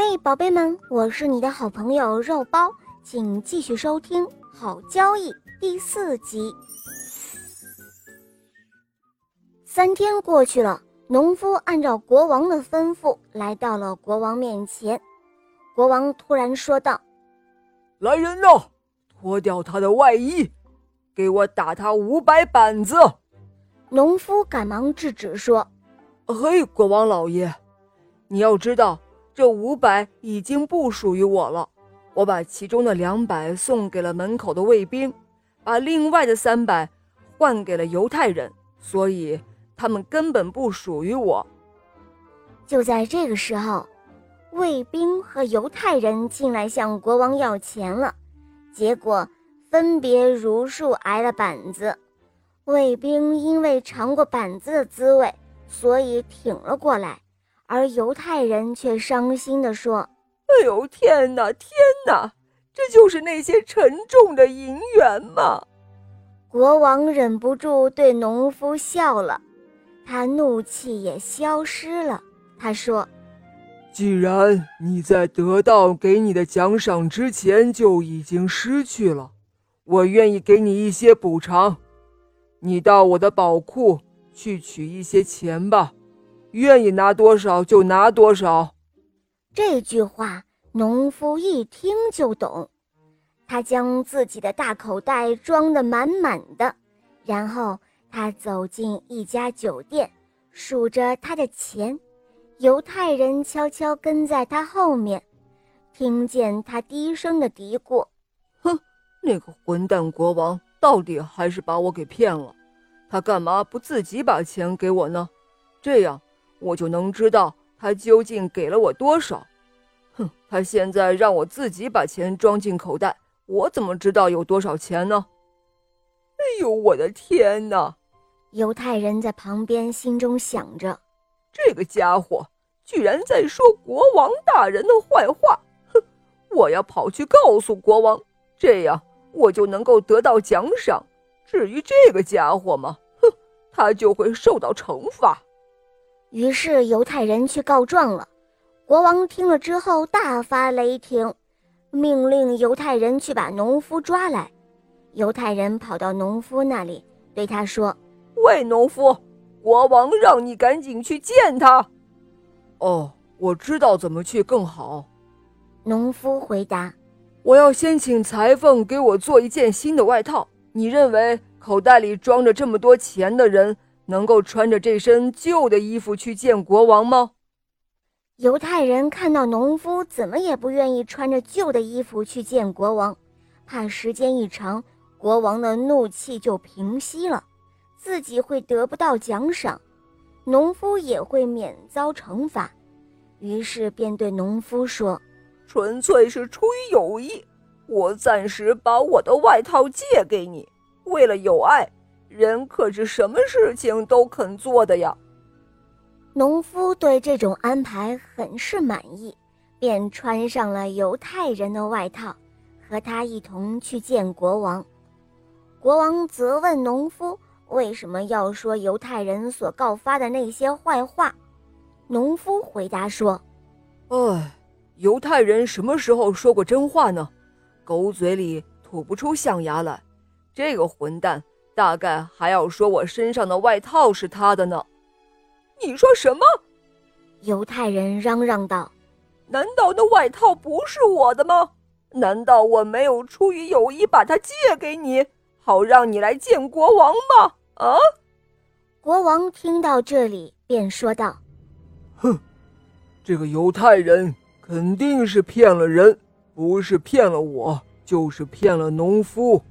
嘿，宝贝们，我是你的好朋友肉包，请继续收听《好交易》第四集。三天过去了，农夫按照国王的吩咐来到了国王面前。国王突然说道：“来人呐，脱掉他的外衣，给我打他五百板子！”农夫赶忙制止说：“嘿，国王老爷，你要知道，这五百已经不属于我了。我把其中的两百送给了门口的卫兵，把另外的三百换给了犹太人，所以他们根本不属于我。”就在这个时候，卫兵和犹太人进来向国王要钱了，结果分别如数挨了板子。卫兵因为尝过板子的滋味，所以挺了过来，而犹太人却伤心地说：“哎呦，天哪，天哪！这就是那些沉重的银元吗？”国王忍不住对农夫笑了，他怒气也消失了。他说：“既然你在得到给你的奖赏之前就已经失去了，我愿意给你一些补偿。”你到我的宝库去取一些钱吧，愿意拿多少就拿多少。这句话，农夫一听就懂。他将自己的大口袋装得满满的，然后他走进一家酒店，数着他的钱。犹太人悄悄跟在他后面，听见他低声的嘀咕：“哼，那个混蛋国王。”到底还是把我给骗了，他干嘛不自己把钱给我呢？这样我就能知道他究竟给了我多少。哼，他现在让我自己把钱装进口袋，我怎么知道有多少钱呢？哎呦，我的天哪！犹太人在旁边心中想着：这个家伙居然在说国王大人的坏话！哼，我要跑去告诉国王，这样。我就能够得到奖赏。至于这个家伙嘛，哼，他就会受到惩罚。于是犹太人去告状了。国王听了之后大发雷霆，命令犹太人去把农夫抓来。犹太人跑到农夫那里，对他说：“喂，农夫，国王让你赶紧去见他。”哦，我知道怎么去更好。农夫回答。我要先请裁缝给我做一件新的外套。你认为口袋里装着这么多钱的人能够穿着这身旧的衣服去见国王吗？犹太人看到农夫怎么也不愿意穿着旧的衣服去见国王，怕时间一长，国王的怒气就平息了，自己会得不到奖赏，农夫也会免遭惩罚，于是便对农夫说。纯粹是出于友谊，我暂时把我的外套借给你。为了友爱，人可是什么事情都肯做的呀。农夫对这种安排很是满意，便穿上了犹太人的外套，和他一同去见国王。国王责问农夫为什么要说犹太人所告发的那些坏话。农夫回答说：“哎。”犹太人什么时候说过真话呢？狗嘴里吐不出象牙来。这个混蛋大概还要说我身上的外套是他的呢。你说什么？犹太人嚷嚷道：“难道那外套不是我的吗？难道我没有出于友谊把它借给你，好让你来见国王吗？”啊！国王听到这里便说道：“哼，这个犹太人。”肯定是骗了人，不是骗了我，就是骗了农夫。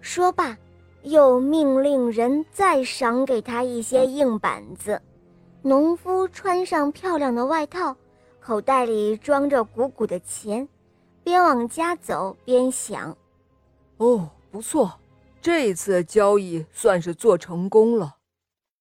说罢，又命令人再赏给他一些硬板子。农夫穿上漂亮的外套，口袋里装着鼓鼓的钱，边往家走边想：“哦，不错，这次交易算是做成功了。”